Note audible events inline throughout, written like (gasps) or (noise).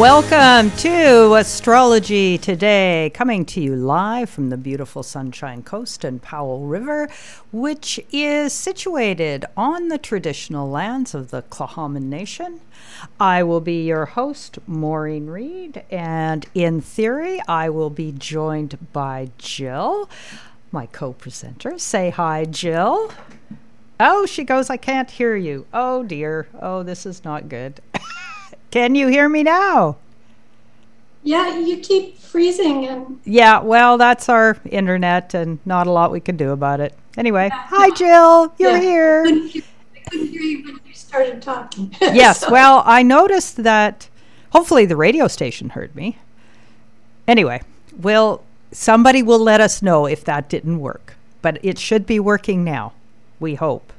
Welcome to Astrology Today, coming to you live from the beautiful Sunshine Coast and Powell River, which is situated on the traditional lands of the Tla'amin Nation. I will be your host, Maureen Reed, and in theory, I will be joined by Jill, my co presenter. Say hi, Jill. Oh, she goes, I can't hear you. Oh, dear. Oh, this is not good. Can you hear me now? Yeah, you keep freezing and Yeah, well, that's our internet and not a lot we can do about it. Anyway, hi Jill, you're Yeah. I here. couldn't, hear, I couldn't hear you when you started talking. (laughs) Yes, So- well, I noticed that hopefully the radio station heard me. Anyway, will somebody will let us know if that didn't work. But it should be working now. We hope.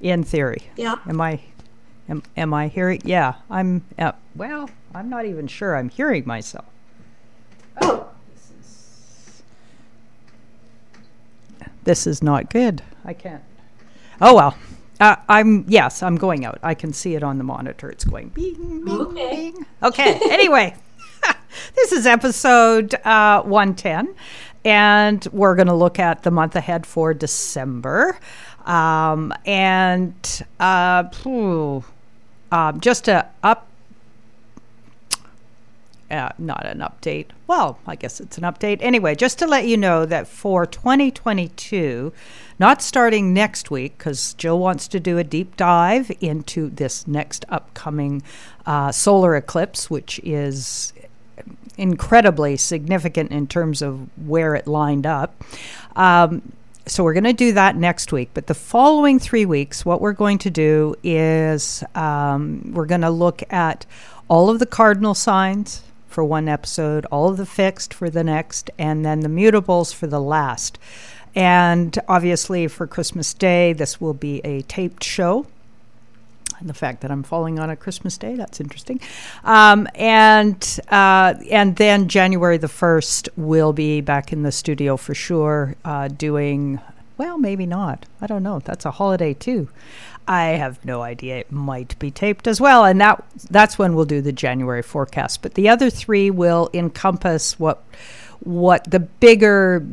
In theory. yeah. Am I am, am I hearing? Yeah, I'm uh, well, I'm not even sure I'm hearing myself. Oh, This is This is not good. I can't. Oh well. Uh, I'm yes. I'm going out. I can see it on the monitor. It's going bing, bing, Okay. bing. Okay. (laughs) anyway, (laughs) this is episode uh, 110, and we're going to look at the month ahead for December, um, and uh, phew, um, just to up uh, not an update. Well, I guess it's an update. Anyway, just to let you know that for 2022, not starting next week, because Jill wants to do a deep dive into this next upcoming uh, solar eclipse, which is incredibly significant in terms of where it lined up. Um, so we're going to do that next week. But the following three weeks, what we're going to do is um, we're going to look at all of the cardinal signs for one episode, all of the fixed for the next, and then the mutables for the last. And obviously, for Christmas Day, this will be a taped show the fact that I'm falling on a Christmas day. That's interesting. Um, and uh, and then January the first, we'll be back in the studio for sure, uh, doing well, maybe not. I don't know. That's a holiday too. I have no idea. It might be taped as well, and that that's when we'll do the January forecast. But the other three will encompass what what the bigger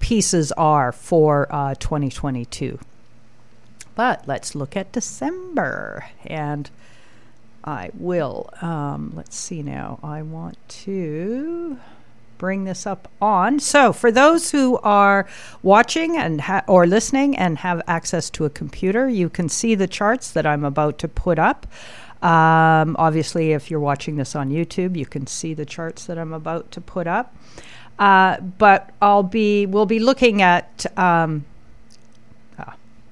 pieces are for uh, 2022. But let's look at December. And I will, um, let's see now. I want to bring this up on. So, for those who are watching and ha- or listening and have access to a computer, you can see the charts that I'm about to put up. Um, obviously, if you're watching this on YouTube, you can see the charts that I'm about to put up. Uh, but I'll be, we'll be looking at. Um,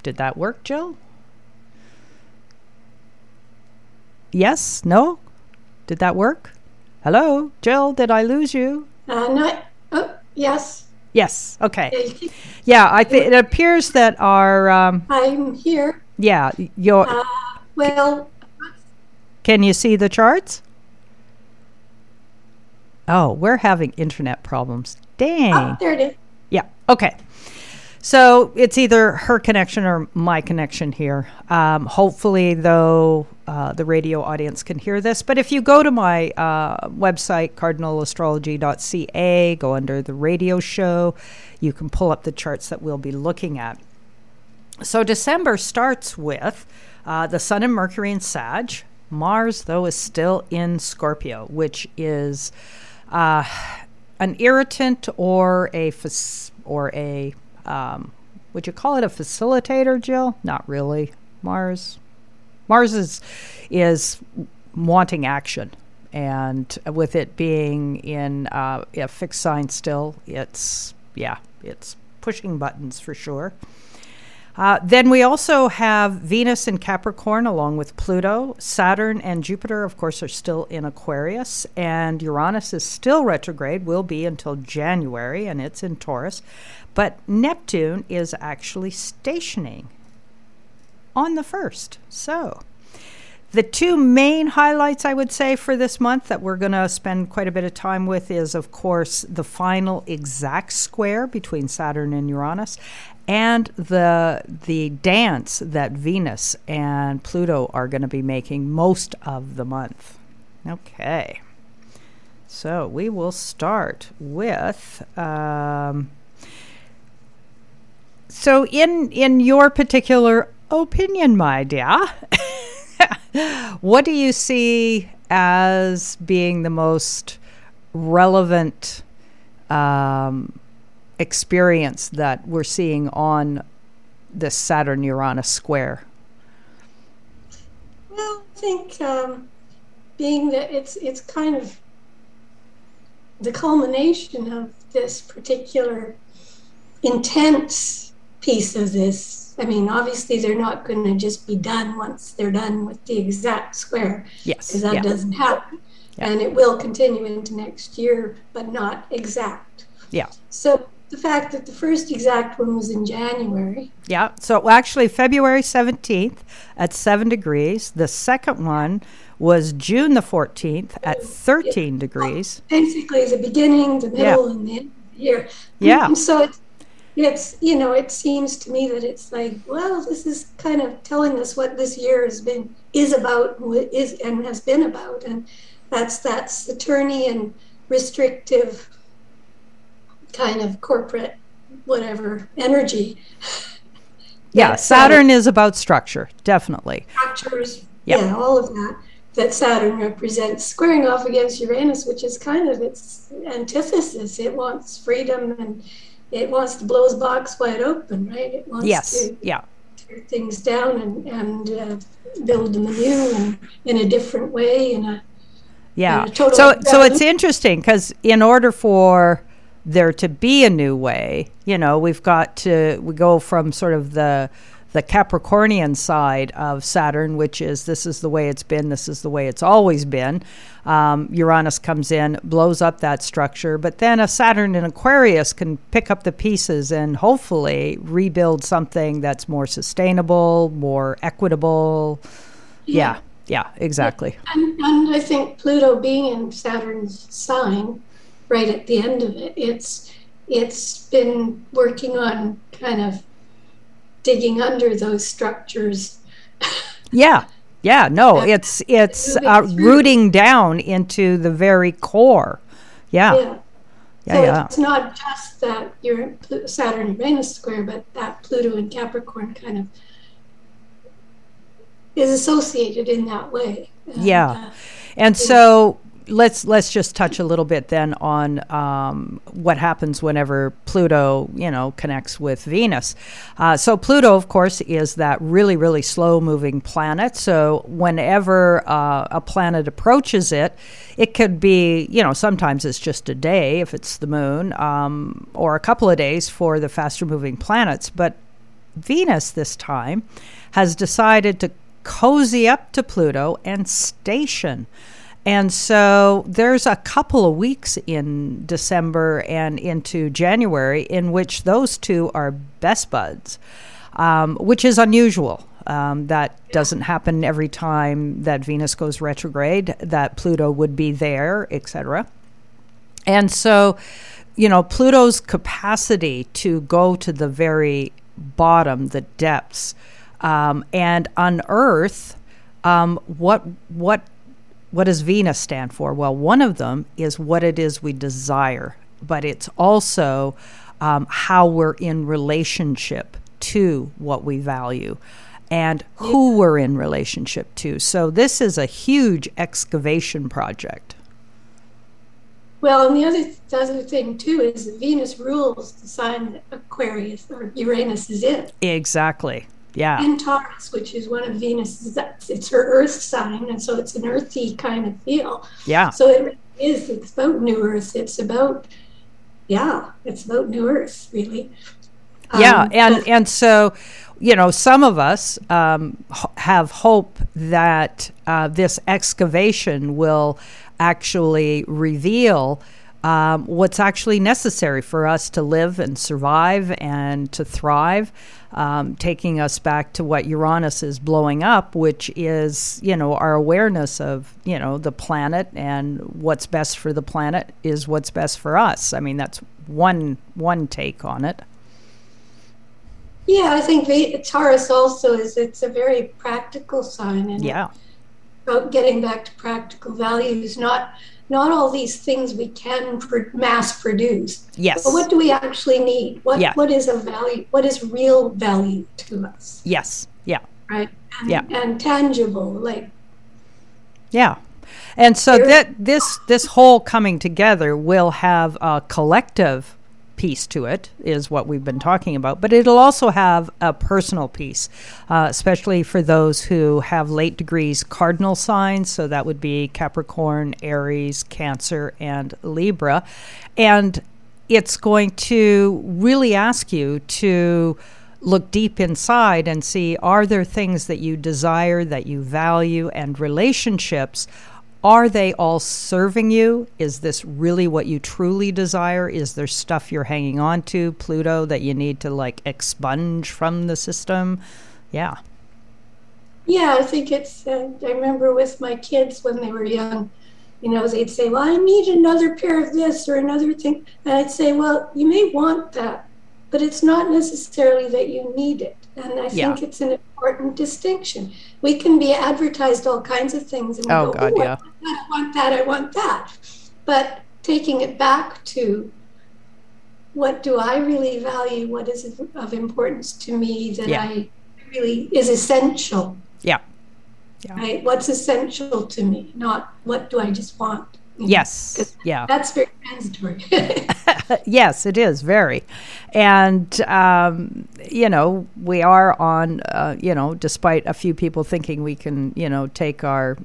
did that work, Jill? Yes? No? Did that work? Hello, Jill? Did I lose you? uh, not. Oh, yes. Yes. Okay. Yeah, I think it appears that our um, I'm here. yeah your Uh, well, can you see the charts? Oh, we're having internet problems. Dang. oh, there it is. Yeah. Okay. So it's either her connection or my connection here. Um, hopefully, though, uh, the radio audience can hear this. But if you go to my uh, website, cardinalastrology.ca, go under the radio show, you can pull up the charts that we'll be looking at. So December starts with uh, the Sun and Mercury in Sag. Mars, though, is still in Scorpio, which is uh, an irritant or a fac- or a um, would you call it a facilitator, Jill? Not really. Mars, Mars is is wanting action, and with it being in uh, a fixed sign still, it's yeah, it's pushing buttons for sure. Uh, then we also have Venus in Capricorn along with Pluto. Saturn and Jupiter, of course, are still in Aquarius. And Uranus is still retrograde, will be until January, and it's in Taurus. But Neptune is actually stationing on the 1st. So the two main highlights I would say for this month that we're going to spend quite a bit of time with is, of course, the final exact square between Saturn and Uranus, and the the dance that Venus and Pluto are going to be making most of the month. Okay. So we will start with. Um, so in in your particular opinion, my dear, (laughs) what do you see as being the most relevant um, experience that we're seeing on this Saturn Uranus square? Well, I think um, being that it's it's kind of the culmination of this particular intense piece of this. I mean, obviously, they're not going to just be done once they're done with the exact square. Yes. Because that yeah. doesn't happen. Yeah. And it will continue into next year, but not exact. Yeah. So the fact that the first exact one was in January. Yeah. So actually, February 17th at 7 degrees. The second one was June the 14th at 13 degrees. Basically, the beginning, the middle, and the end of the year. Yeah. And so it's, it's, you know, it seems to me that it's like, well, this is kind of telling us what this year has been, is about, is, and has been about. And that's that Saturnian restrictive kind of corporate whatever energy. Yeah, Saturn is about structure, definitely. structures, Yep. yeah, all of that. That Saturn represents squaring off against Uranus, which is kind of its antithesis. It wants freedom and it wants to blow its box wide open, right? It wants Yes. to Yeah. tear things down and, and uh, build them anew and in a different way. In a Yeah. Yeah, totally. So so it's interesting because in order for there to be a new way, you know, we've got to we go from sort of the the Capricornian side of Saturn, which is this is the way it's been, this is the way it's always been. Um, Uranus comes in, blows up that structure, but then a Saturn in Aquarius can pick up the pieces and hopefully rebuild something that's more sustainable, more equitable. Yeah, yeah, exactly. And, and I think Pluto being in Saturn's sign, right at the end of it, it's it's been working on kind of digging under those structures. (laughs) Yeah. Yeah, no, it's it's uh, rooting down into the very core. Yeah, yeah, Yeah. yeah. it's not just that you're Saturn Uranus square, but that Pluto and Capricorn kind of is associated in that way. And, Yeah. uh, And so let's let's just touch a little bit then on um, what happens whenever Pluto, you know, connects with Venus. Uh, so Pluto, of course, is that really really slow moving planet. So whenever uh, a planet approaches it, it could be, you know, sometimes it's just a day if it's the moon, um, or a couple of days for the faster moving planets. But Venus this time has decided to cozy up to Pluto and station. And so there's a couple of weeks in December and into January in which those two are best buds, um, which is unusual. Um, that doesn't happen every time that Venus goes retrograde, that Pluto would be there, etc. And so, you know, Pluto's capacity to go to the very bottom, the depths, um, and unearth um, what what what does Venus stand for? Well, one of them is what it is we desire, but it's also um, how we're in relationship to what we value and who we're in relationship to. So this is a huge excavation project. Well, and the other, the other thing too is Venus rules the sign that Aquarius or Uranus is in, Exactly. Yeah. and Taurus, which is one of Venus's, it's her Earth sign, and so it's an earthy kind of feel. Yeah. So it really is. It's about New Earth. It's about, yeah, it's about New Earth, really. yeah Um, and but- and so you know some of us um, have hope that uh, this excavation will actually reveal um, what's actually necessary for us to live and survive and to thrive um, taking us back to what uranus is blowing up which is you know our awareness of you know the planet and what's best for the planet is what's best for us i mean that's one one take on it yeah, I think the, Taurus also is. It's a very practical sign, and yeah about getting back to practical values, not not all these things we can pr- mass produce. Yes. But what do we actually need? What Yeah. what is of value? What is real value to us? Yes. Yeah. Right. And, Yeah. And tangible, like Yeah. And so that this this whole coming together will have a collective piece to it is what we've been talking about, but it'll also have a personal piece, uh, especially for those who have late degrees cardinal signs. So that would be Capricorn, Aries, Cancer, and Libra, and it's going to really ask you to look deep inside and see are there things that you desire, that you value, and relationships. Are they all serving you? Is this really what you truly desire? Is there stuff you're hanging on to, Pluto, that you need to like expunge from the system? Yeah. Yeah, I think it's. Uh, I remember with my kids when they were young, you know, they'd say, "Well, I need another pair of this or another thing," and I'd say, "Well, you may want that, but it's not necessarily that you need it." And I Yeah. think it's an important distinction. We can be advertised all kinds of things, and Oh, go, God, "Oh, yeah. I want that, I want that," but taking it back to what do I really value? What is of- importance to me that Yeah. I really is essential? Yeah. Yeah. right? What's essential to me, not what do I just want. Yes. Yeah. That's very transitory. (laughs) (laughs) yes, it is very, and um, you know we are on. Uh, you know, despite a few people thinking we can, you know, take our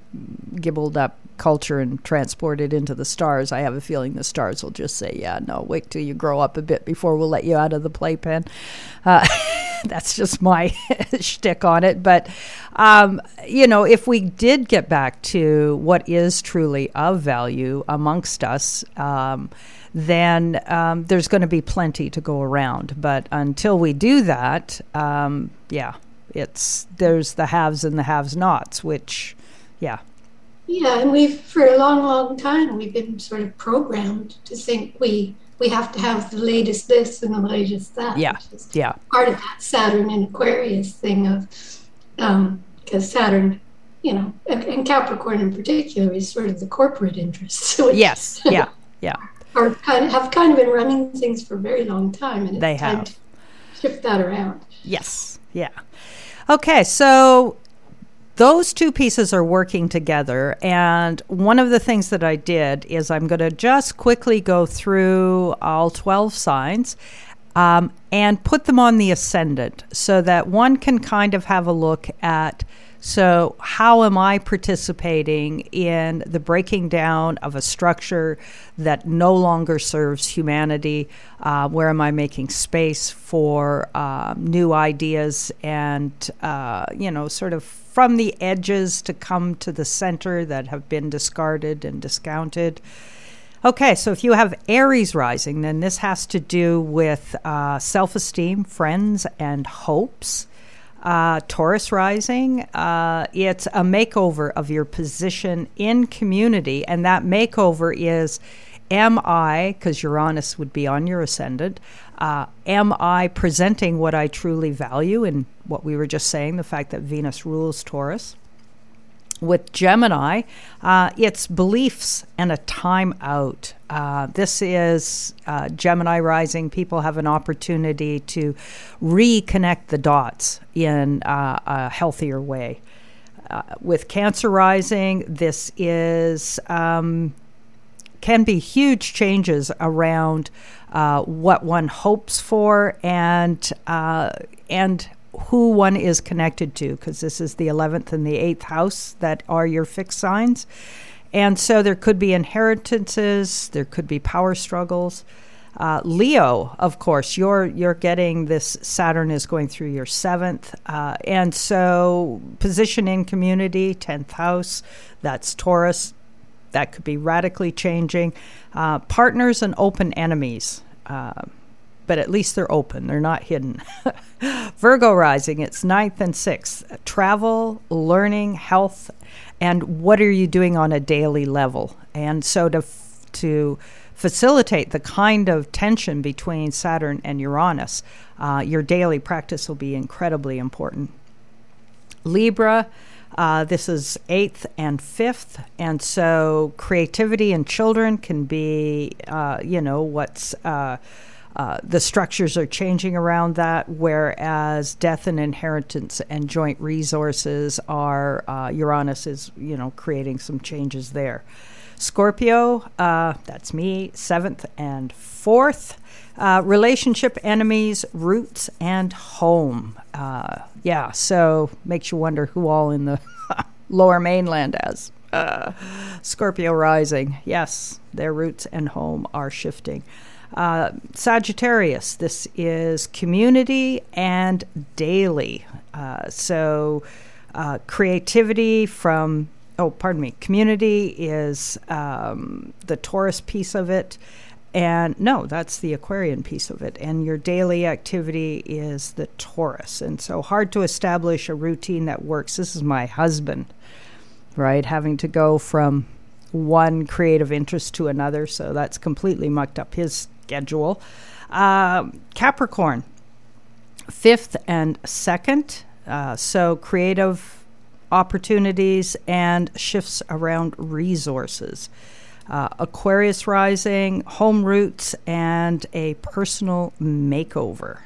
gibbled up culture and transport it into the stars, I have a feeling the stars will just say, "Yeah, no, wait till you grow up a bit before we'll let you out of the playpen." Uh, (laughs) that's just my (laughs) shtick on it. But, um, you know, if we did get back to what is truly of value amongst us, um, then um, there's going to be plenty to go around. But until we do that, um, yeah, it's there's the haves and the have-nots, which, yeah, yeah, and we've for a long, long time we've been sort of programmed to think we we have to have the latest this and the latest that. Yeah. which is yeah, part of that Saturn and Aquarius thing of because Saturn, you know, and, Capricorn in particular is sort of the corporate interests. (laughs) which yes, yeah, yeah. Are kind of have kind of been running things for a very long time, and it's They time have. to shift that around. Yes. Yeah. Okay. So those two pieces are working together. And one of the things that I did is I'm going to just quickly go through all 12 signs. Um, and put them on the ascendant so that one can kind of have a look at so, how am I participating in the breaking down of a structure that no longer serves humanity? Uh, where am I making space for uh, new ideas and, uh, you know, sort of from the edges to come to the center that have been discarded and discounted? Okay, so if you have Aries rising, then this has to do with uh, self esteem, friends, and hopes. Uh, Taurus rising, uh, it's a makeover of your position in community, and that makeover is am I, because Uranus would be on your ascendant, uh, am I presenting what I truly value and what we were just saying, the fact that Venus rules Taurus? With Gemini, uh, it's beliefs and a time out. Uh, this is uh, Gemini rising. People have an opportunity to reconnect the dots in uh, a healthier way. Uh, with Cancer rising, this is um, can be huge changes around uh, what one hopes for and and who one is connected to, because this is the 11th and the 8th house that are your fixed signs. And so there could be inheritances, there could be power struggles. Uh, Leo, of course, you're you're getting this. Saturn is going through your seventh, uh, and so position in community, tenth house. That's Taurus. That could be radically changing. Uh, partners and open enemies. But at least they're open, they're not hidden. (laughs) Virgo rising, it's ninth and sixth. Travel, learning, health, and what are you doing on a daily level? And so to, to facilitate the kind of tension between Saturn and Uranus, uh, your daily practice will be incredibly important. Libra, Uh, this is eighth and fifth, and so creativity in children can be, uh, you know, what's uh, uh, the structures are changing around that, whereas death and inheritance and joint resources are uh, Uranus is, you know, creating some changes there. Scorpio, uh, that's me, seventh and fourth. Uh, relationship enemies, roots, and home. Uh, yeah, so makes you wonder who all in the (laughs) lower mainland has. Uh, Scorpio rising. Yes, their roots and home are shifting. Uh, Sagittarius, this is community and daily. Uh, so uh, creativity from, oh, pardon me, community is um, the Taurus piece of it. And no, that's the Aquarian piece of it. And your daily activity is the Taurus. And so hard to establish a routine that works. This is my husband, right? Having to go from one creative interest to another. So that's completely mucked up his schedule. Uh, Capricorn, fifth and second. Uh, so creative opportunities and shifts around resources uh, Aquarius rising, home roots, and a personal makeover.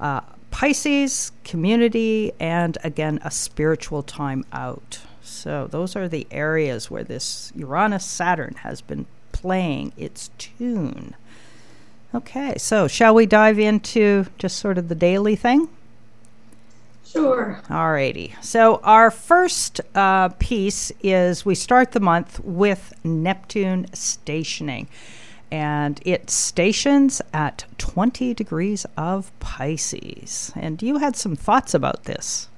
Uh, Pisces, community, and again, a spiritual time out. So, those are the areas where this Uranus Saturn has been playing its tune. Okay, so shall we dive into just sort of the daily thing? Sure. Alrighty. So our first uh, piece is we start the month with Neptune stationing, and it stations at 20 degrees of Pisces. And you had some thoughts about this.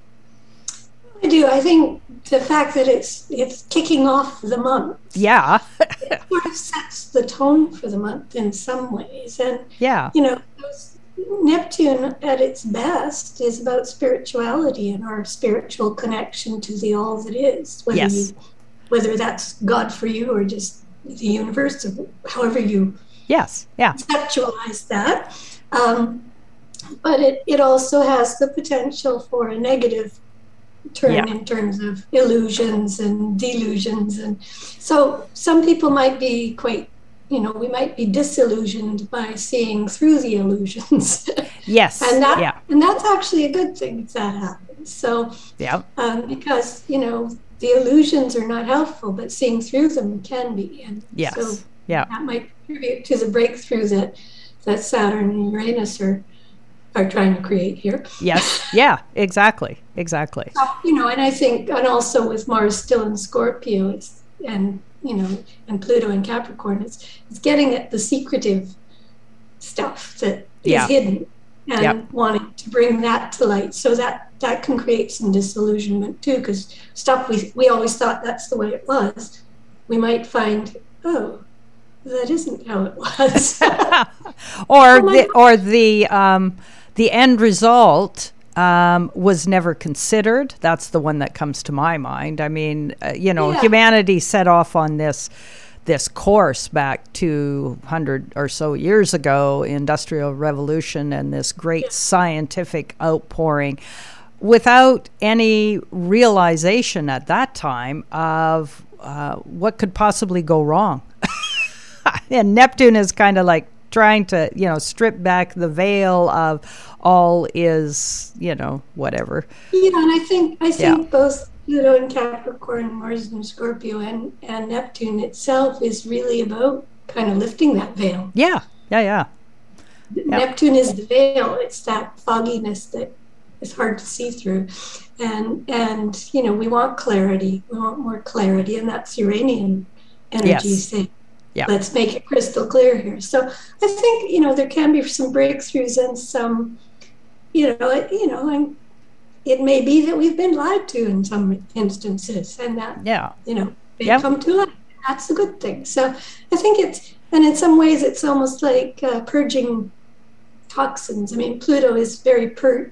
I do. I think the fact that it's it's kicking off the month. Yeah. it sort of sets the tone for the month in some ways, and yeah, you know. Neptune at its best is about spirituality and our spiritual connection to the all that is, whether yes. you, whether that's God for you or just the universe, or however you yes, yeah, conceptualize that. Um, but it, it also has the potential for a negative turn yeah. in terms of illusions and delusions, and so some people might be quite you know, we might be disillusioned by seeing through the illusions. (laughs) yes. and that yeah. and that's actually a good thing if that happens. So yeah. Um, because you know the illusions are not helpful, but seeing through them can be. And yes. so yeah. that might contribute to the breakthrough that that Saturn and Uranus are are trying to create here. Yes. Yeah. Exactly. Exactly. So, you know, and I think, and also with Mars still in Scorpio, it's and you know, and Pluto in Capricorn. It's it's getting at the secretive stuff that is yeah. hidden and yep. wanting to bring that to light. So that that can create some disillusionment too, because stuff we we always thought that's the way it was. We might find, oh, that isn't how it was. (laughs) or (laughs) oh the or the um, the end result um, was never considered. That's the one that comes to my mind. I mean, uh, you know, Yeah. humanity set off on this this course back 200 or so years ago, industrial revolution, and this great scientific outpouring, without any realization at that time of uh, what could possibly go wrong. (laughs) and Neptune is kind of like trying to, you know, strip back the veil of all is, you know, whatever. Yeah, and I think I think Yeah. both Pluto and Capricorn, Mars and Scorpio, and and Neptune itself is really about kind of lifting that veil. Yeah, yeah, yeah. Neptune is the veil. It's that fogginess that is hard to see through, and and you know we want clarity. We want more clarity, and that's Uranian energy Yes. saying, Yeah. "Let's make it crystal clear here." So I think you know there can be some breakthroughs and some, you know, it, you know, and it may be that we've been lied to in some instances, and that Yeah. you know they Yep. come to light. That's a good thing. So I think it's, and in some ways, it's almost like uh, purging toxins. I mean, Pluto is very pur,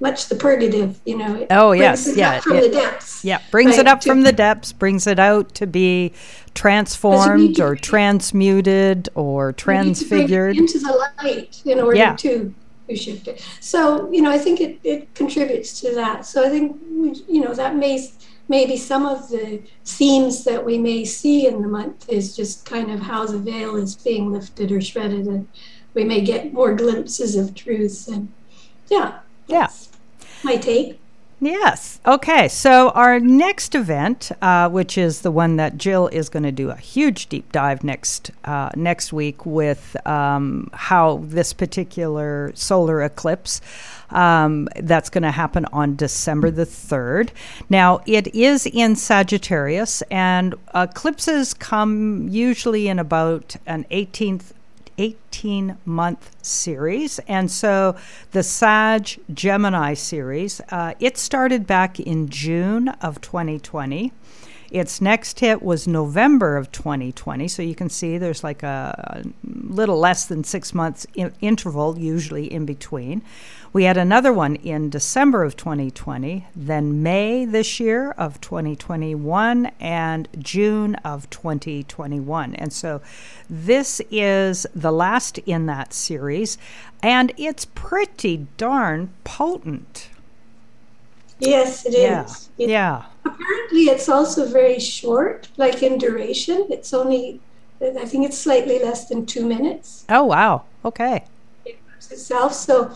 much the purgative. You know. It Oh, yes, yeah, from it- the depths. Yeah, brings it up to- from the depths, brings it out to be transformed or transmuted or We need to bring it transfigured. into the light in order Yeah. to to shift it. So you know, I think it, it contributes to that. So I think you know that may maybe some of the themes that we may see in the month is just kind of how the veil is being lifted or shredded, and we may get more glimpses of truth. And yeah, yeah, my take. Yes. Okay. So our next event, uh, which is the one that Jill is going to do a huge deep dive next uh, next week with um, how this particular solar eclipse. Um, that's going to happen on December the 3rd. Now, it is in Sagittarius, and eclipses come usually in about an 18th 18 month series. And so the Sag Gemini series, uh, it started back in June of 2020. Its next hit was November of 2020. So you can see there's like a, a little less than six months in interval, usually in between. We had another one in December of 2020, then May this year of 2021, and June of 2021. And so this is the last in that series, and it's pretty darn potent. Yes, it yeah. is. It, yeah. Apparently, it's also very short, like in duration. It's only, I think it's slightly less than two minutes. Oh, wow. Okay. It Itself. So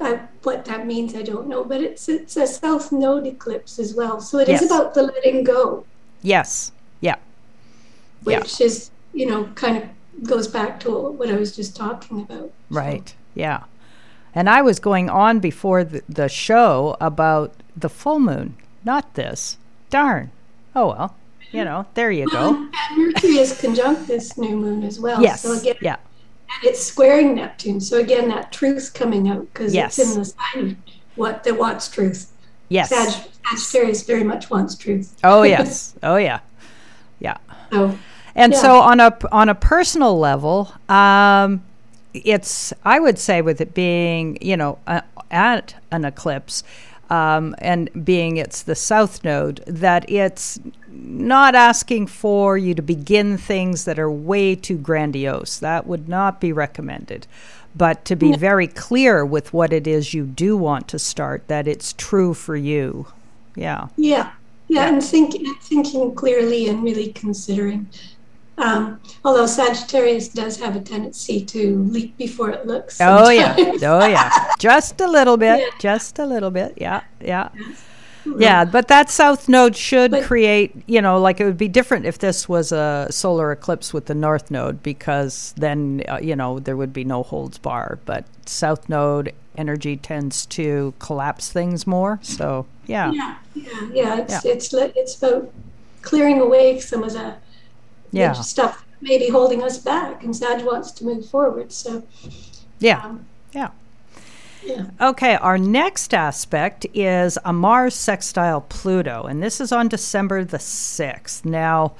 I, what that means, I don't know, but it's it's a south node eclipse as well. So it yes. is about the letting go. Yes. Yeah. Which yeah. is, you know, kind of goes back to what I was just talking about. Right. So. Yeah. And I was going on before the, the show about the full moon, not this. Darn. Oh well. You know, there you well, go. Mercury is conjunct this new moon as well. Yes. So again, yeah and it's squaring Neptune. So again, that truth coming out because yes. it's in the sign of what that wants truth. Yes, Sag- Sagittarius very much wants truth. Oh yes, (laughs) oh yeah, yeah. So, and yeah. so on a on a personal level, um, it's I would say with it being you know uh, at an eclipse. Um, and being it's the south node, that it's not asking for you to begin things that are way too grandiose. That would not be recommended. But to be very clear with what it is you do want to start, that it's true for you. Yeah. Yeah. Yeah, yeah. and think, thinking clearly and really considering. Um, although Sagittarius does have a tendency to leap before it looks. Sometimes. Oh yeah, oh (laughs) yeah, just a little bit, yeah. just a little bit. Yeah, yeah. Yeah, but that south node should but, create, you know, like it would be different if this was a solar eclipse with the north node because then, uh, you know, there would be no holds bar. But south node energy tends to collapse things more. So, yeah. Yeah, yeah, yeah. It's, yeah. it's, it's about clearing away some of the yeah. stuff maybe holding us back. And Sag wants to move forward. So, yeah. Um, yeah. Okay, our next aspect is a Mars sextile Pluto, and this is on December the 6th. Now,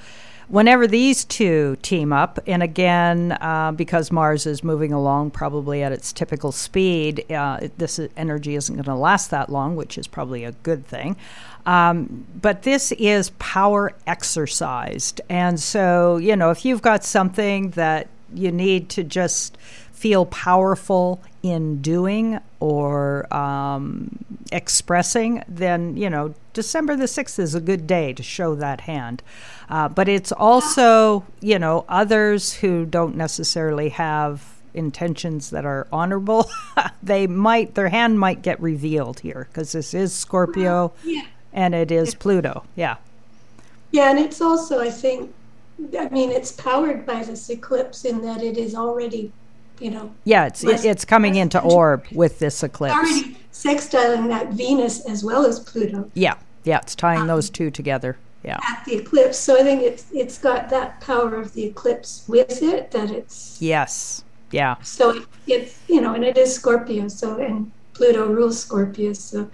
whenever these two team up, and again, uh, because Mars is moving along probably at its typical speed, uh, this energy isn't going to last that long, which is probably a good thing. Um, but this is power exercised. And so, you know, if you've got something that you need to just feel powerful in doing or um, expressing, then, you know, December the 6th is a good day to show that hand. Uh, but it's also, you know, others who don't necessarily have intentions that are honorable, (laughs) they might, their hand might get revealed here because this is Scorpio yeah. and it is Pluto. Yeah. Yeah, and it's also, I think, I mean, it's powered by this eclipse in that it is already you know. Yeah, it's less, it's coming into orb with this eclipse. Already sextiling that Venus as well as Pluto. Yeah, yeah, it's tying um, those two together. Yeah. At the eclipse, so I think it's it's got that power of the eclipse with it that it's. Yes. Yeah. So it, it's you know, and it is Scorpio, so and Pluto rules Scorpio, so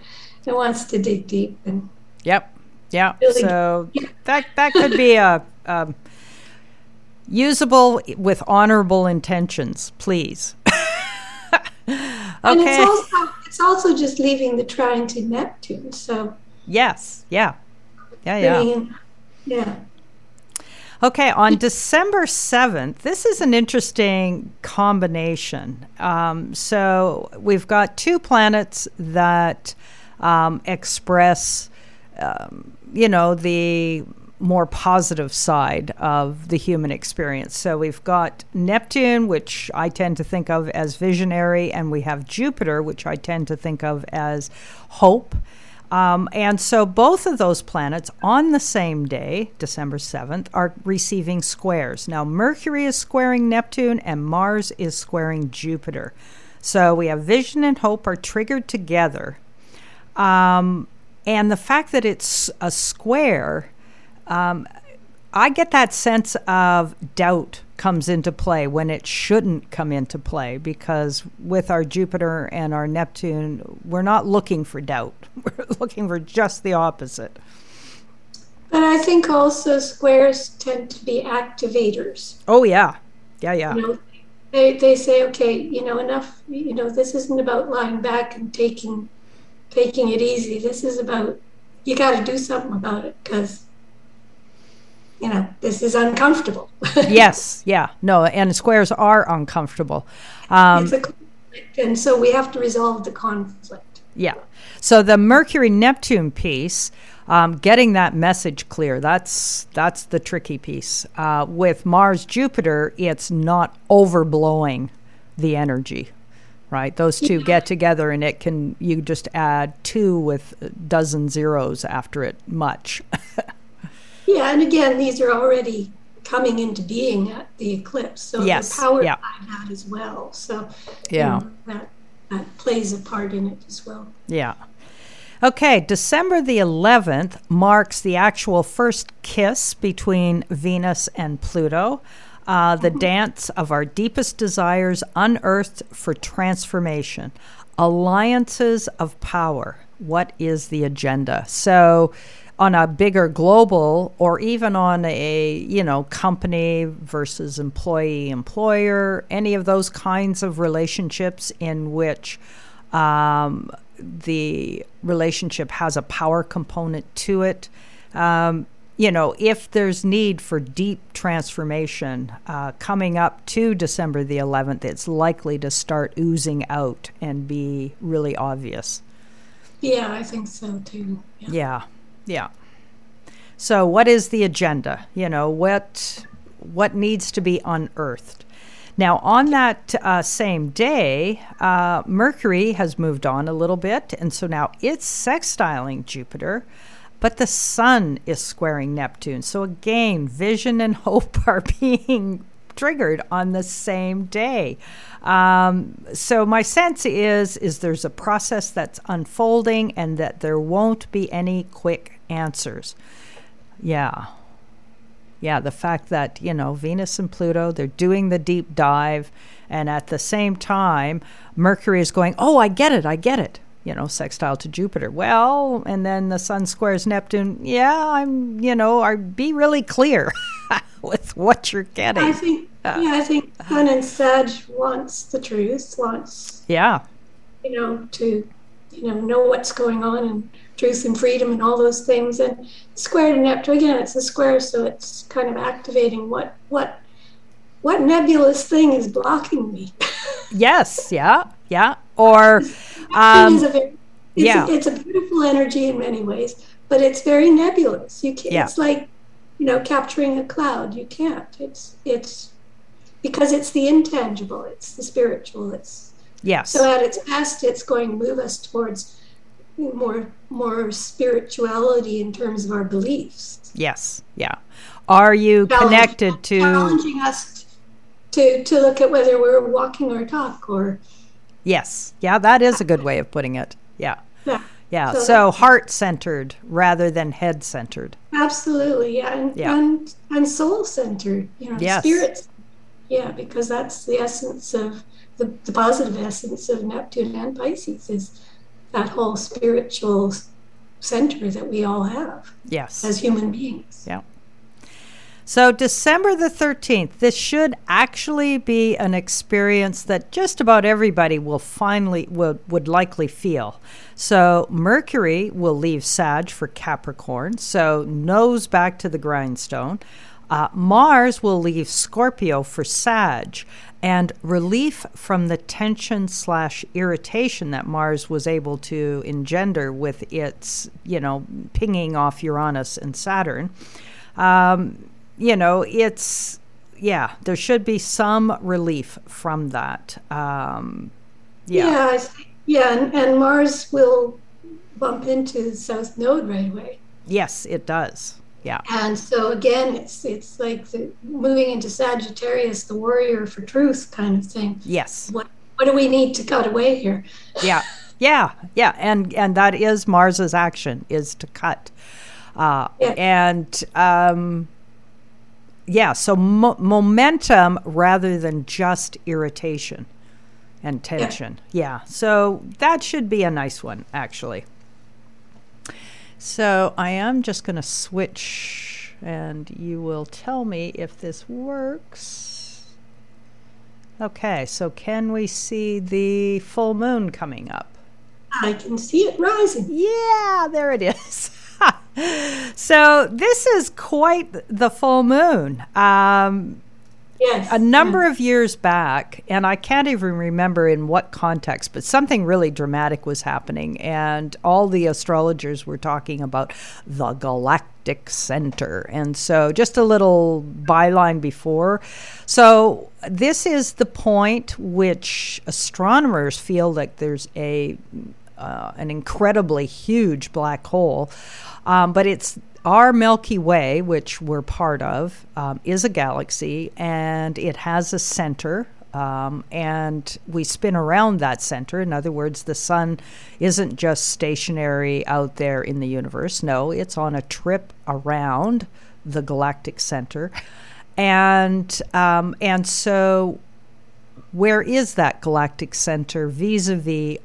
it wants to dig deep and. Yep. Yeah. Really, so yeah. that that could be a. Um, Usable with honorable intentions, please. okay. And it's also, it's also just leaving the trine to Neptune. So. Yes. Yeah. Yeah. Yeah. Yeah. Okay, on December 7th, this is an interesting combination. Um, so we've got two planets that um, express um, you know, the more positive side of the human experience. So we've got Neptune, which I tend to think of as visionary, and we have Jupiter, which I tend to think of as hope. Um, and so both of those planets on the same day, December 7th, are receiving squares. Now, Mercury is squaring Neptune and Mars is squaring Jupiter. So we have vision and hope are triggered together. Um, and the fact that it's a square, um, I get that sense of doubt comes into play when it shouldn't come into play because with our Jupiter and our Neptune, we're not looking for doubt. (laughs) We're looking for just the opposite. But I think also squares tend to be activators. Oh, yeah. Yeah, yeah. You know, they, they say, okay, you know, enough, you know, this isn't about lying back and taking taking it easy. This is about you got to do something about it because you know this is uncomfortable. (laughs) yes, yeah, no, and squares are uncomfortable. Um, it's a conflict, and so we have to resolve the conflict. Yeah. So the Mercury Neptune piece. Um, getting that message clear that's that's the tricky piece uh, with mars jupiter it's not overblowing the energy right those two yeah. get together and it can you just add two with a dozen zeros after it much (laughs) yeah and again these are already coming into being at the eclipse so yes. the power yeah. by that as well so yeah you know, that that plays a part in it as well yeah Okay, December the 11th marks the actual first kiss between Venus and Pluto, uh, the dance of our deepest desires unearthed for transformation, alliances of power. What is the agenda? So, on a bigger global or even on a you know company versus employee employer any of those kinds of relationships in which um, the relationship has a power component to it. Um, you know, if there's need for deep transformation uh, coming up to December the 11th, it's likely to start oozing out and be really obvious. Yeah, I think so too. Yeah. yeah, yeah. So, what is the agenda? You know, what what needs to be unearthed? Now, on that uh, same day, uh, Mercury has moved on a little bit, and so now it's sextiling Jupiter, but the Sun is squaring Neptune. So, again, vision and (laughs) hope are being triggered on the same day. Um, so my sense is is there's a process that's unfolding and that there won't be any quick answers. Yeah yeah, the fact that, you know, Venus and Pluto, they're doing the deep dive. And at the same time, Mercury is going, oh, I get it, I get it, you know, sextile to Jupiter. Well, and then the Sun squares Neptune. Yeah, I'm, you know, I be really clear (laughs) with what you're getting. I think, uh, yeah, I think Sun and Sag wants the truth, wants, yeah, you know, to, you know, know what's going on and truth and freedom and all those things. And square to Neptune again, it's a square, so it's kind of activating what what what nebulous thing is blocking me. (laughs) yes, yeah, yeah. Or um, very, it's yeah, a, it's a beautiful energy in many ways, but it's very nebulous. You can't. Yeah. It's like you know capturing a cloud. You can't. It's it's because it's the intangible. It's the spiritual. It's yes. So at its best, it's going to move us towards more more spirituality in terms of our beliefs. Yes. Yeah. Are you connected to challenging us to to look at whether we're walking our talk or Yes. Yeah, that is a good way of putting it. Yeah. Yeah. Yeah. So, so heart centered rather than head centered. Absolutely. Yeah. And yeah. and, and soul centered, you know, yes. spirit. Yeah, because that's the essence of the, the positive essence of Neptune and Pisces is that whole spiritual center that we all have. Yes. As human beings. Yeah. So, December the 13th, this should actually be an experience that just about everybody will finally, would, would likely feel. So, Mercury will leave Sag for Capricorn, so nose back to the grindstone. Uh, Mars will leave Scorpio for Sag, and relief from the tension slash irritation that Mars was able to engender with its, you know, pinging off Uranus and Saturn. Um, you know, it's yeah, there should be some relief from that. Um, yeah, yeah, yeah and, and Mars will bump into the South Node right away. Yes, it does. Yeah. And so again, it's it's like the, moving into Sagittarius, the warrior for truth kind of thing. Yes. What what do we need to cut away here? Yeah. Yeah. Yeah. And and that is Mars's action is to cut. Uh, yeah. And um, yeah, so mo- momentum rather than just irritation and tension. Yeah. yeah. So that should be a nice one, actually. So I am just going to switch and you will tell me if this works. Okay, so can we see the full moon coming up? I can see it rising. Yeah, there it is. (laughs) so this is quite the full moon. Um, Yes. A number of years back, and I can't even remember in what context, but something really dramatic was happening, and all the astrologers were talking about the galactic center. And so, just a little byline before. So, this is the point which astronomers feel like there's a uh, an incredibly huge black hole, um, but it's our Milky Way, which we're part of, um, is a galaxy and it has a center. Um, and we spin around that center. In other words, the sun isn't just stationary out there in the universe. No, it's on a trip around the galactic center. And, um, and so, where is that galactic center vis a vis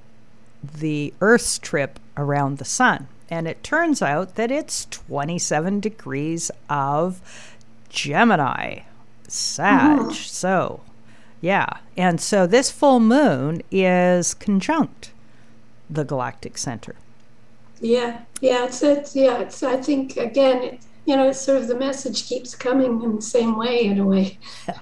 the Earth's trip around the sun? And it turns out that it's 27 degrees of Gemini, Sag. Oh. So, yeah. And so this full moon is conjunct the galactic center. Yeah. Yeah. It's, it's yeah. It's, I think, again, it, you know, it's sort of the message keeps coming in the same way, in a way. (laughs)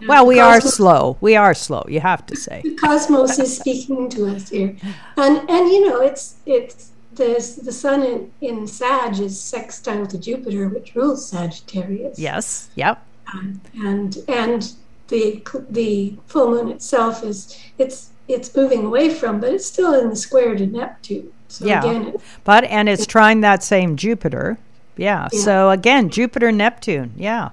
(laughs) well, we cosmos, are slow. We are slow. You have to say. The cosmos is speaking to us here, and and you know, it's it's the, the sun in, in Sag is sextile to Jupiter, which rules Sagittarius. Yes. Yep. Um, and and the the full moon itself is it's it's moving away from, but it's still in the square to Neptune. So yeah. Again, it, but and it's trying that same Jupiter. Yeah. yeah. So again, Jupiter Neptune. Yeah.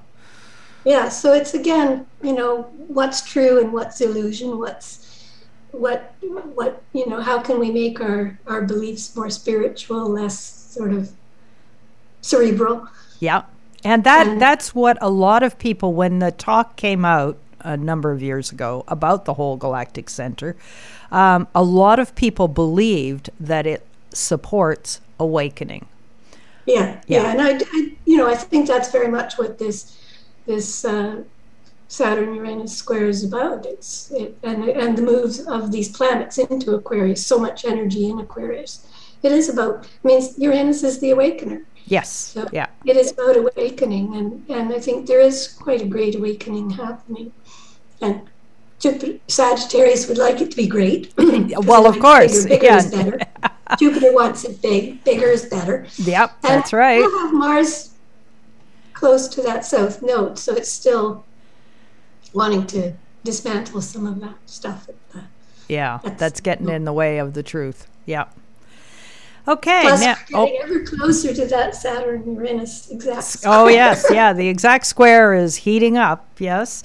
Yeah. So it's again, you know, what's true and what's illusion, what's what what you know how can we make our our beliefs more spiritual less sort of cerebral? Yeah. And that and, that's what a lot of people when the talk came out a number of years ago about the whole galactic center um, a lot of people believed that it supports awakening. Yeah. Yeah, yeah. and I, I, you know i think that's very much what this this uh, Saturn Uranus square is about. It's it, and and the moves of these planets into Aquarius. So much energy in Aquarius. It is about. I mean, Uranus is the awakener. Yes. So yeah. It is about awakening, and and I think there is quite a great awakening happening, and. Jupiter, Sagittarius would like it to be great. (clears throat) well, of course, bigger, bigger yeah. is better. (laughs) Jupiter wants it big, bigger is better. Yep, and that's right. We'll have Mars close to that south node, so it's still wanting to dismantle some of that stuff. The, yeah, that's getting in the way of the truth. Yeah. Okay. Plus, now, we're getting oh. ever closer to that Saturn Uranus exact. Oh, square. Oh yes, yeah. The exact square is heating up. Yes,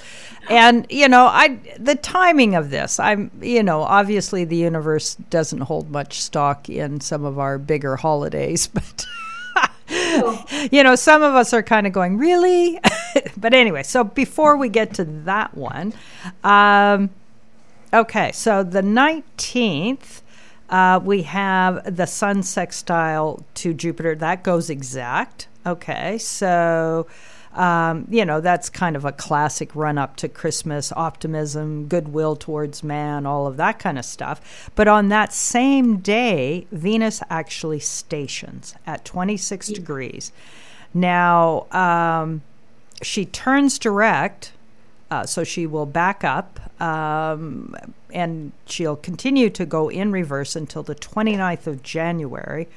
and you know, I the timing of this. I'm, you know, obviously the universe doesn't hold much stock in some of our bigger holidays, (laughs) but. (laughs) you know, some of us are kind of going, really? (laughs) but anyway, so before we get to that one, um, okay, so the 19th, uh, we have the sun sextile to Jupiter. That goes exact. Okay, so um, you know, that's kind of a classic run up to Christmas optimism, goodwill towards man, all of that kind of stuff. But on that same day, Venus actually stations at 26 degrees. Now, um, she turns direct, uh, so she will back up um, and she'll continue to go in reverse until the 29th of January.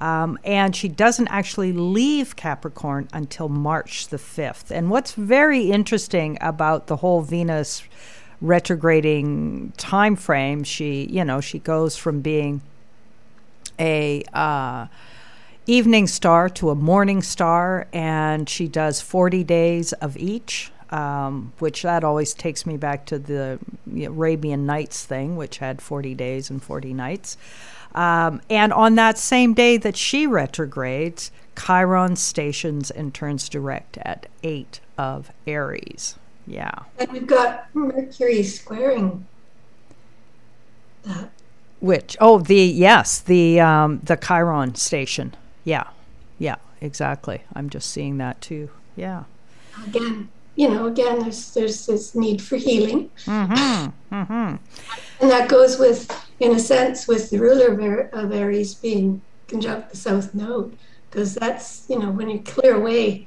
Um, and she doesn't actually leave Capricorn until March the 5th. And what's very interesting about the whole Venus retrograding time frame, she, you know, she goes from being a uh, evening star to a morning star, and she does 40 days of each. Um, which that always takes me back to the Arabian Nights thing, which had 40 days and 40 nights. Um, and on that same day that she retrogrades, Chiron stations and turns direct at 8 of Aries. Yeah. And we've got Mercury squaring that. Which? Oh, the yes, the um, the Chiron station. Yeah, yeah, exactly. I'm just seeing that too. Yeah. Again, you know, again, there's there's this need for healing, mm-hmm. Mm-hmm. and that goes with, in a sense, with the ruler of Aries being conjunct the South Node, because that's you know when you clear away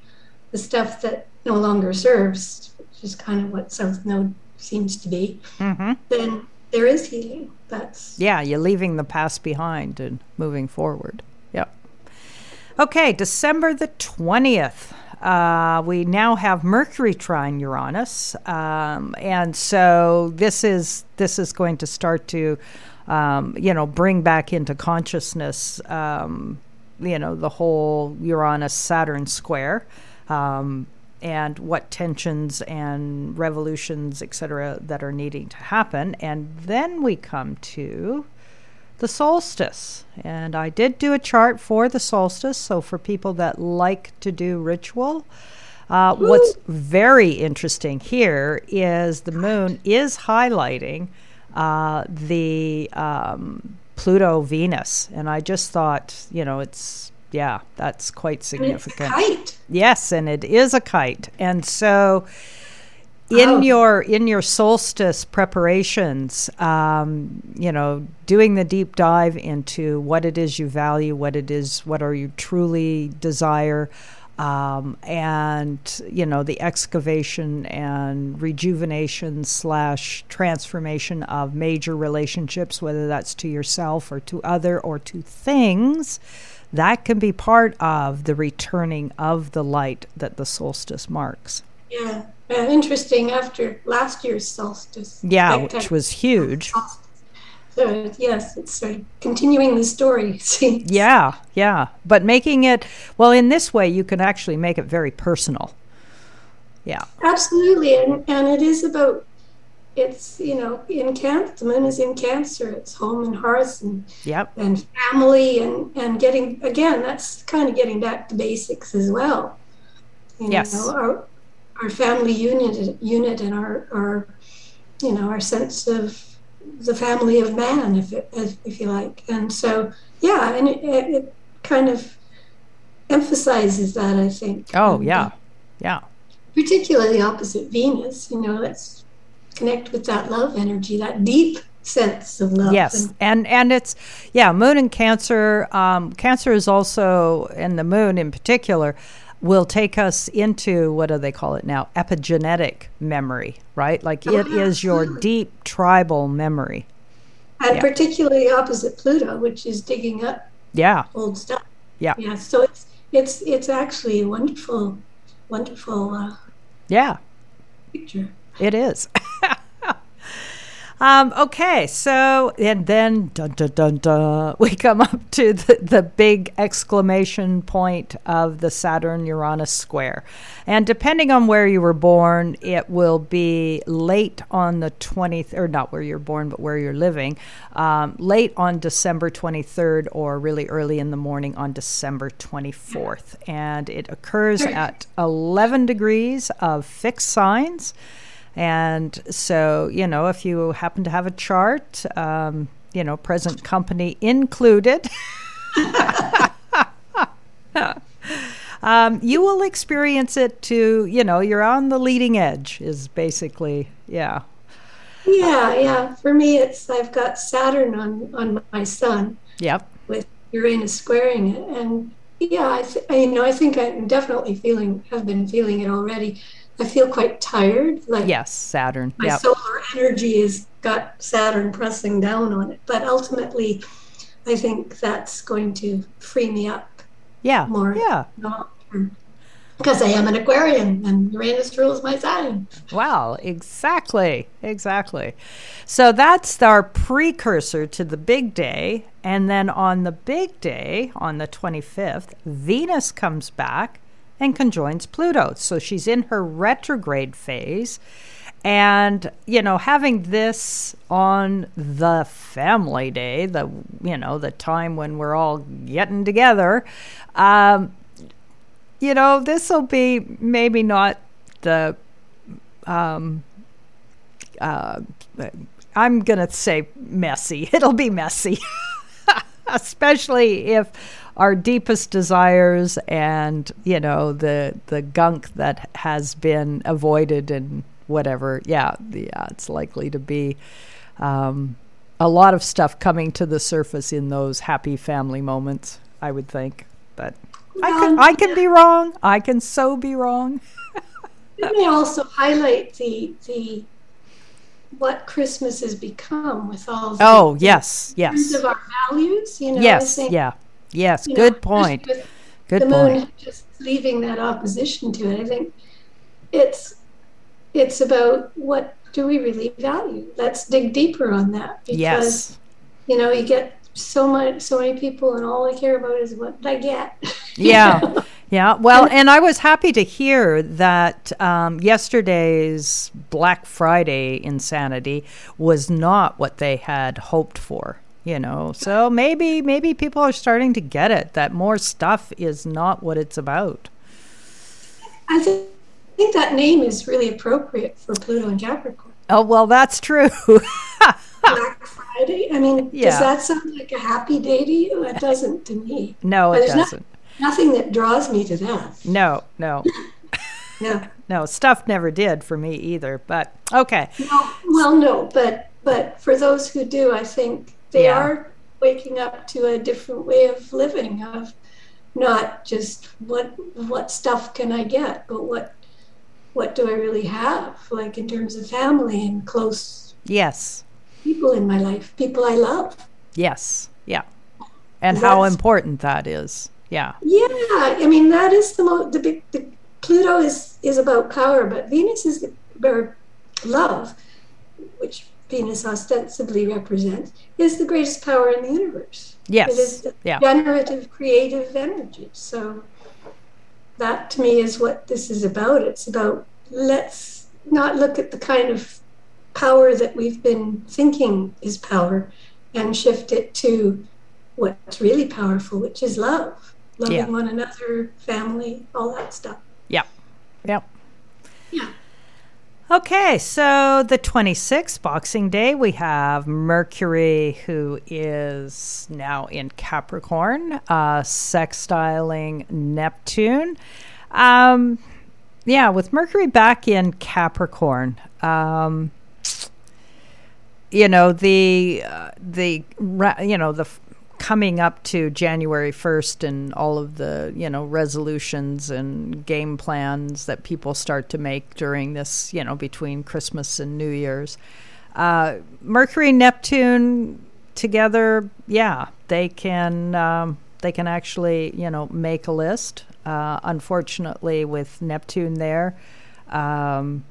the stuff that no longer serves, which is kind of what South Node seems to be, mm-hmm. then there is healing. That's yeah, you're leaving the past behind and moving forward. Yep. Okay, December the twentieth. Uh, we now have Mercury trine Uranus, um, and so this is this is going to start to, um, you know, bring back into consciousness, um, you know, the whole Uranus Saturn square, um, and what tensions and revolutions, etc., that are needing to happen, and then we come to the solstice. And I did do a chart for the solstice. So, for people that like to do ritual, uh, what's very interesting here is the moon is highlighting uh, the um, Pluto Venus. And I just thought, you know, it's, yeah, that's quite significant. Yes, and it is a kite. And so, in oh. your in your solstice preparations um, you know doing the deep dive into what it is you value what it is what are you truly desire um, and you know the excavation and rejuvenation slash transformation of major relationships whether that's to yourself or to other or to things that can be part of the returning of the light that the solstice marks yeah uh, interesting after last year's solstice. Yeah, which was huge. So yes, it's sort of continuing the story. (laughs) See? Yeah, yeah, but making it well in this way, you can actually make it very personal. Yeah, absolutely, and and it is about it's you know in cancer the moon is in cancer it's home and hearth and yep. and family and and getting again that's kind of getting back to basics as well you yes know, our, our family unit unit and our our you know our sense of the family of man if it, if you like. And so yeah and it, it kind of emphasizes that i think. Oh yeah. Yeah. Particularly opposite venus you know let's connect with that love energy that deep sense of love. Yes. And and, it's yeah moon and cancer um, cancer is also and the moon in particular will take us into what do they call it now? Epigenetic memory, right? Like it oh, is your deep tribal memory. And yeah. particularly opposite Pluto, which is digging up yeah old stuff. Yeah. Yeah. So it's it's it's actually a wonderful, wonderful uh, yeah picture. It is. (laughs) Um, okay, so and then dun, dun, dun, dun, we come up to the, the big exclamation point of the Saturn Uranus square. And depending on where you were born, it will be late on the 20th, or not where you're born, but where you're living, um, late on December 23rd or really early in the morning on December 24th. And it occurs at 11 degrees of fixed signs. And so, you know, if you happen to have a chart, um, you know, present company included, (laughs) um, you will experience it to, you know, you're on the leading edge, is basically, yeah. Yeah, yeah. For me, it's I've got Saturn on on my sun. Yep. With Uranus squaring it, and yeah, I, th- I, you know, I think I'm definitely feeling, have been feeling it already. I feel quite tired. Like yes, Saturn. My yep. solar energy has got Saturn pressing down on it, but ultimately, I think that's going to free me up. Yeah. More. Yeah. Because I am an Aquarian and Uranus rules my sign. Wow, exactly. Exactly. So that's our precursor to the big day. And then on the big day, on the 25th, Venus comes back and conjoins Pluto. So she's in her retrograde phase. And, you know, having this on the family day, the, you know, the time when we're all getting together, um, you know, this will be maybe not the, um, uh, I'm going to say messy. (laughs) It'll be messy, (laughs) especially if our deepest desires and you know the the gunk that has been avoided and whatever. Yeah yeah it's likely to be um, a lot of stuff coming to the surface in those happy family moments i would think. But i can i can be wrong. I can so be wrong. (laughs) It may also highlight the the what Christmas has become with all the, oh yes yes. of our values you know yes yeah Yes, you good know, point. Good the point. moon just leaving that opposition to it. I think it's it's about what do we really value? Let's dig deeper on that because yes. you know you get so much so many people and all I care about is what I get. (laughs) Yeah. Yeah, well, and I was happy to hear that um, yesterday's Black Friday insanity was not what they had hoped for you know. So maybe maybe people are starting to get it that more stuff is not what it's about. I th- think that name is really appropriate for pluto and capricorn. Oh well that's true. (laughs) Black friday? I mean yeah. does that sound like a happy day to you? It doesn't to me. No it doesn't not, nothing that draws me to that. No no. (laughs) (laughs) No. No stuff never did for me either but okay. No, well no but but for those who do i think they yeah. are waking up to a different way of living of not just what what stuff can I get, but what what do I really have, like in terms of family and close yes people in my life, people I love. Yes, yeah, and how important that is. Yeah, yeah. I mean, that is the most the big. The, Pluto is is about power, but Venus is about love, which Venus ostensibly represents, is the greatest power in the universe. Yes. It is yeah. generative, creative energy. So that to me is what this is about. It's about let's not look at the kind of power that we've been thinking is power and shift it to what's really powerful, which is love, loving yeah. one another, family, all that stuff. Yeah. Yep. Yeah. Okay, so the 26th, Boxing Day, we have Mercury, who is now in Capricorn, uh, sextiling Neptune. Um, yeah, with Mercury back in Capricorn, um, you know the uh, the you know the coming up to January 1st and all of the, you know, resolutions and game plans that people start to make during this, you know, between Christmas and New Year's. Uh, Mercury, Neptune together, yeah, they can um, they can actually, you know, make a list. Uh, unfortunately, with Neptune there, um,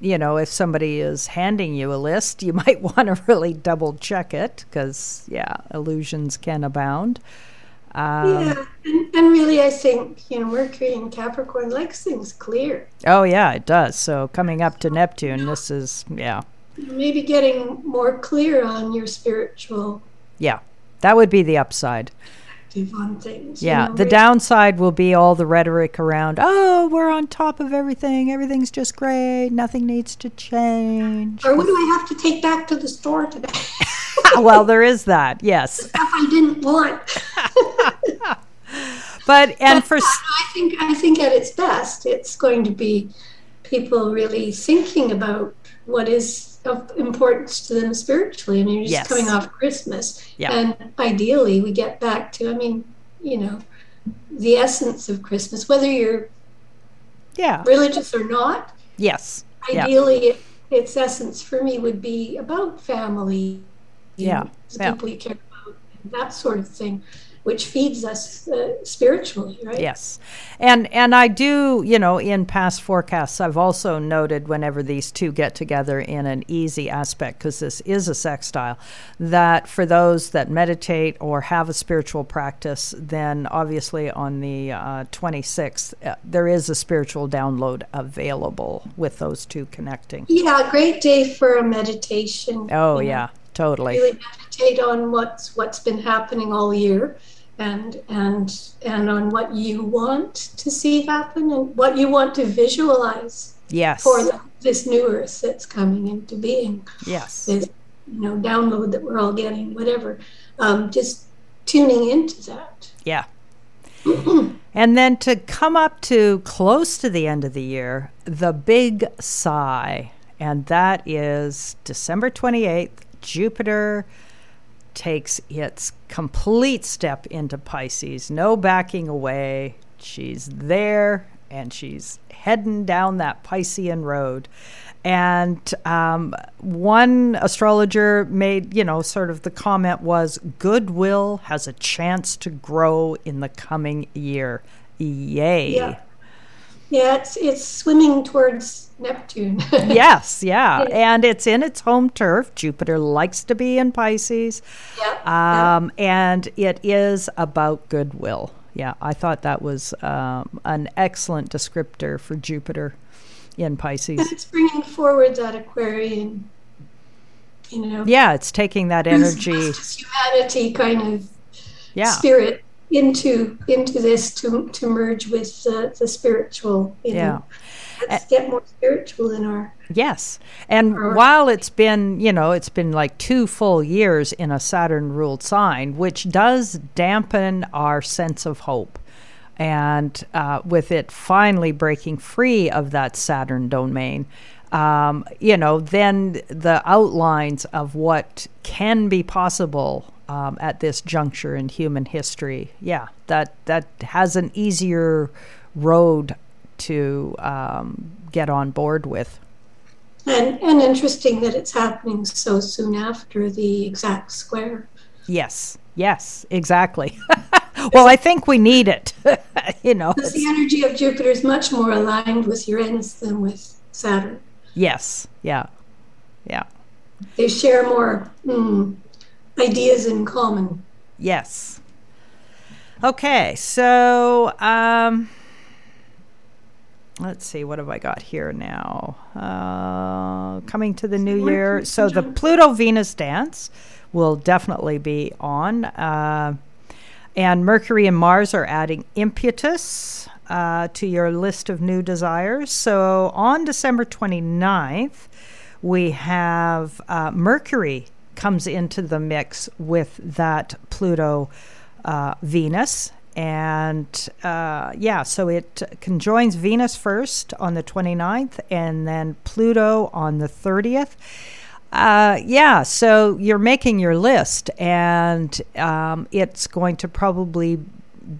you know, if somebody is handing you a list, you (laughs) might want to really double check it because, yeah, illusions can abound. Um, yeah, and, and, really, I think you know Mercury and Capricorn likes things clear. Oh yeah, it does. So coming up to Neptune, this is yeah. Maybe getting more clear on your spiritual. Yeah, that would be the upside on things. Yeah, you know, the downside will be all the rhetoric around, oh, we're on top of everything. Everything's just great. Nothing needs to change. Or what do I have to take back to the store today? (laughs) well, there is that, yes. Stuff I didn't want. (laughs) but, and but for. Uh, I think, I think at its best, it's going to be people really thinking about what is of importance to them spiritually. I mean, you're just yes. coming off Christmas. Yeah. And ideally, we get back to, I mean, you know, the essence of Christmas, whether you're yeah religious or not. Yes. Ideally, yeah. its essence for me would be about family. Yeah. The yeah. people you care about, that sort of thing which feeds us uh, spiritually, right? Yes, and and I do, you know, in past forecasts, I've also noted whenever these two get together in an easy aspect, because this is a sextile, that for those that meditate or have a spiritual practice, then obviously on the uh, 26th uh, there is a spiritual download available with those two connecting. Yeah, great day for a meditation. Oh yeah. Know totally really meditate on what's what's been happening all year and and and on what you want to see happen and what you want to visualize yes. for the, this new earth that's coming into being. Yes. This you know download that we're all getting whatever. Um, just tuning into that. Yeah. (clears throat) And then to come up to close to the end of the year the big sigh and that is december 28th Jupiter takes its complete step into Pisces, no backing away. She's there and she's heading down that Piscean road. And um, one astrologer made, you know, sort of the comment was goodwill has a chance to grow in the coming year. Yay. Yeah. Yeah, it's it's swimming towards Neptune. (laughs) yes, yeah. And it's in its home turf. Jupiter likes to be in Pisces. Yeah. Um, yeah. And it is about goodwill. Yeah, I thought that was um, an excellent descriptor for Jupiter in Pisces. And it's bringing forward that Aquarian, you know. Yeah, it's taking that energy. humanity kind of yeah. spirit into into this to to merge with the, the spiritual. You yeah. Know. Let's get more spiritual in our. Yes, and our, while it's been you know it's been like two full years in a Saturn ruled sign, which does dampen our sense of hope. And uh, with it finally breaking free of that Saturn domain, um, you know, then the outlines of what can be possible um, at this juncture in human history. Yeah, that that has an easier road to um, get on board with. And and interesting that it's happening so soon after the exact square. Yes. Yes. Exactly. (laughs) well, I think we need it. (laughs) you know, because the energy of Jupiter is much more aligned with Uranus than with Saturn. Yes. Yeah. Yeah. They share more. Hmm, ideas in common. Yes. Okay, so um, let's see, what have I got here now? Uh, coming to the new year. So the Pluto Venus dance will definitely be on. Uh, and Mercury and Mars are adding impetus uh, to your list of new desires. So on December 29th, we have uh, Mercury comes into the mix with that Pluto uh, Venus. And uh, yeah, so it conjoins Venus first on the 29th and then Pluto on the 30th. Uh, yeah, so you're making your list, and um, it's going to probably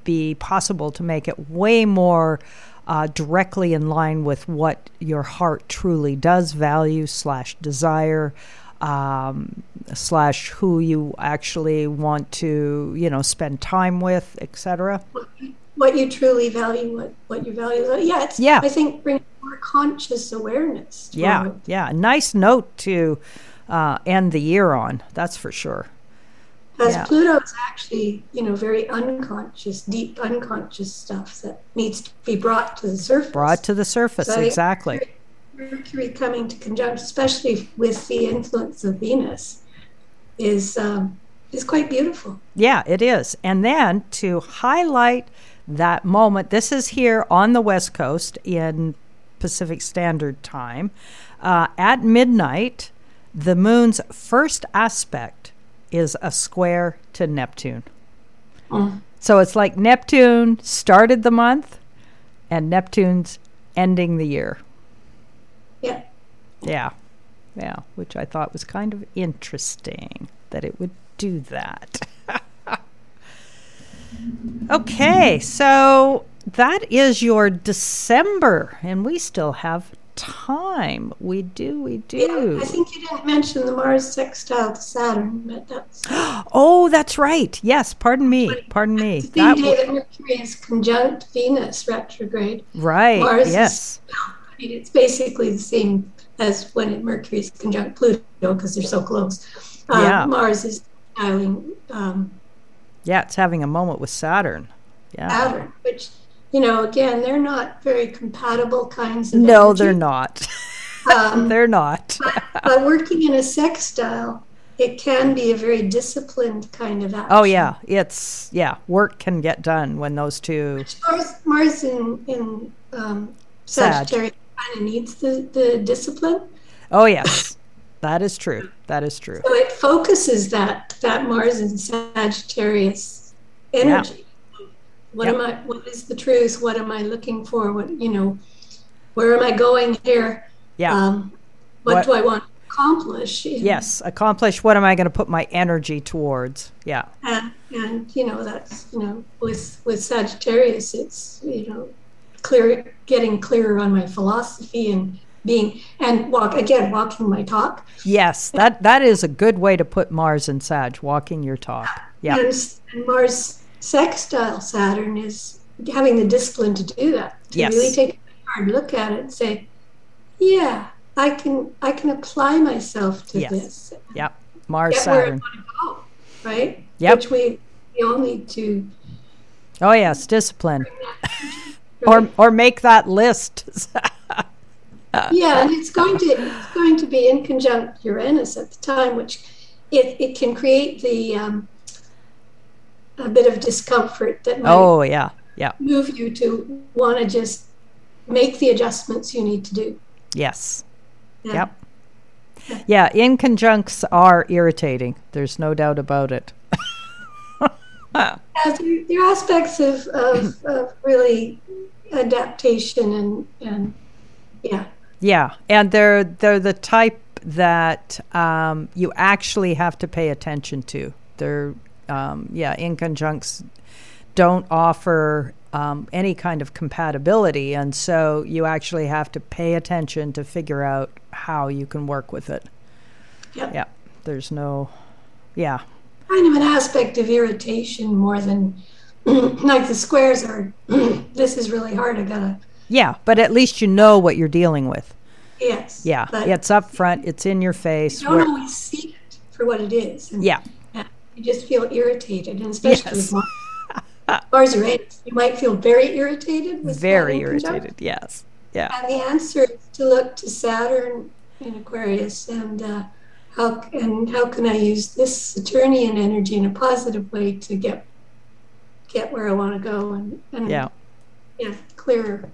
be possible to make it way more uh, directly in line with what your heart truly does value slash desire um, slash who you actually want to you know spend time with etc what you truly value what what you value. Yeah it's yeah. I think bring more conscious awareness yeah it. yeah. Nice note to uh, end the year on that's for sure. Because yeah. pluto is actually you know very unconscious deep unconscious stuff that needs to be brought to the surface. Brought to the surface so exactly Mercury coming to conjunct, especially with the influence of Venus, is um, is quite beautiful. Yeah, it is. And then to highlight that moment, this is here on the West Coast in Pacific Standard Time. Uh, at midnight, the moon's first aspect is a square to Neptune. Mm. So it's like Neptune started the month and Neptune's ending the year. Yeah. Yeah. Yeah, which I thought was kind of interesting that it would do that. (laughs) Okay, so that is your December, and we still have time. We do, we do. Yeah, I think you didn't mention the Mars sextile to Saturn, but that's. (gasps) oh, that's right. Yes, pardon me. Pardon me. The same day that Mercury is conjunct Venus retrograde. Right. Mars yes. Is, It's basically the same as when Mercury is conjunct Pluto because they're so close. Uh, yeah. Mars is sextiling. Um, yeah, it's having a moment with Saturn. Yeah. Saturn, which you know, again, they're not very compatible kinds of. No, energy. they're not. (laughs) Um, (laughs) they're not. (laughs) but, but, working in a sextile, it can be a very disciplined kind of action. Oh yeah, it's yeah. Work can get done when those two. Mars, Mars in in um, Sagittarius kind of needs the the discipline. Oh yes, that is true. That is true. So it focuses that that Mars and Sagittarius energy. Yeah what yep. am I? What is the truth? What am I looking for? What you know? Where am I going here? Yeah. Um, what, what, do I want to accomplish? Yes, accomplish. What am I going to put my energy towards? Yeah. And, and you know that's you know with with Sagittarius, it's you know clear getting clearer on my philosophy and being and walk again walking my talk yes that that is a good way to put mars and sag walking your talk yeah and, and mars sextile Saturn is having the discipline to do that. To yes. really take a hard look at it and say, yeah, I can I can apply myself to yes. this. Yep. Mars Saturn. Go, right? Yep. Which we, we all need to Oh yes, discipline. Or or make that list. (laughs) yeah, and it's going to it's going to be inconjunct Uranus at the time, which it, it can create the um, a bit of discomfort that might oh yeah yeah. move you to want to just make the adjustments you need to do. Yes. Yeah. yep. Yeah inconjuncts are irritating. There's no doubt about it yeah, there, there, are aspects of, of, (clears throat) of really adaptation and and yeah yeah and they're they're the type that um, you actually have to pay attention to they're um, yeah, inconjuncts don't offer um, any kind of compatibility, and so you actually have to pay attention to figure out how you can work with it. Yep. Yeah, there's no, yeah. Kind of an aspect of irritation more than (clears throat) like the squares are. (clears throat) this is really hard. I gotta. Yeah, but at least you know what you're dealing with. Yes. Yeah, it's up front. It's in your face. You don't always see it for what it is. And yeah you just feel irritated, and especially yes. Mars Uranus, you might feel very irritated. With very irritated, yes, yeah. And the answer is to look to Saturn in Aquarius and uh, how and how can I use this Saturnian energy in a positive way to get get where I want to go and, and yeah, yeah, clearer.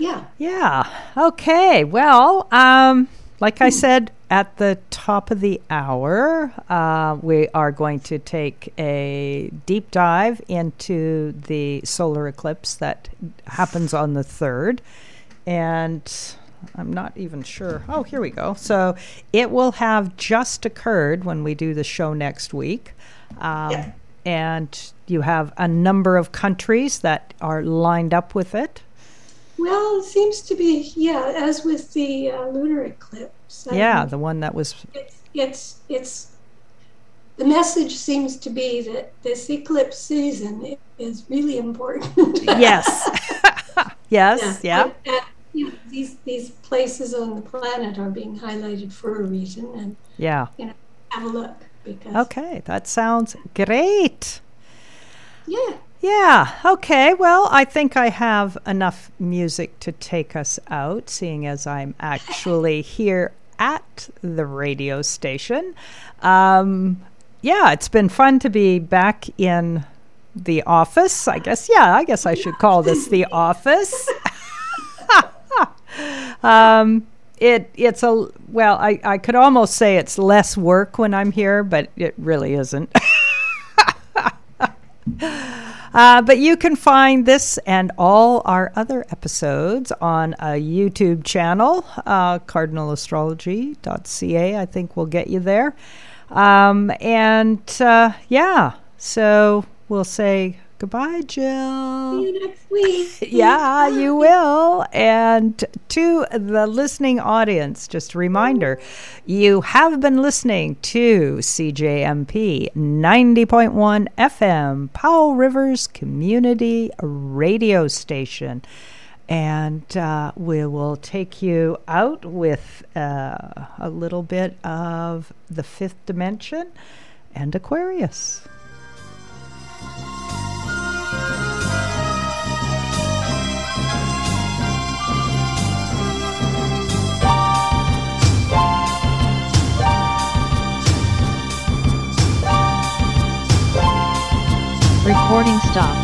Yeah. Yeah. Okay. Well, um, like I said at the top of the hour, uh, we are going to take a deep dive into the solar eclipse that happens on the 3rd. And I'm not even sure. Oh, here we go. So it will have just occurred when we do the show next week. Um, yeah. And you have a number of countries that are lined up with it. Well, it seems to be, yeah, as with the uh, lunar eclipse. I yeah, the one that was. It's, it's, it's, the message seems to be that this eclipse season is really important. yes. (laughs) (laughs) yes, yeah. yeah. And, and, you know, these, these places on the planet are being highlighted for a reason. And, yeah. You know, have a look. Because okay, that sounds great. Yeah. Yeah, okay. Well, I think I have enough music to take us out, seeing as I'm actually (laughs) here at the radio station. Um, yeah, it's been fun to be back in the office. I guess, yeah, I guess I should call this the (laughs) office. (laughs) um, it it's a well, I, I could almost say it's less work when I'm here, but it really isn't. (laughs) Uh, but you can find this and all our other episodes on a YouTube channel, uh, cardinalastrology.ca. I think will get you there. Um, and uh, yeah, so we'll say goodbye, Jill. See you next week. (laughs) yeah, you will. And to the listening audience, just a reminder you have been listening to CJMP 90.1 FM, Powell River's Community Radio Station. And uh, we will take you out with uh, a little bit of the fifth dimension and Aquarius. Recording stopped.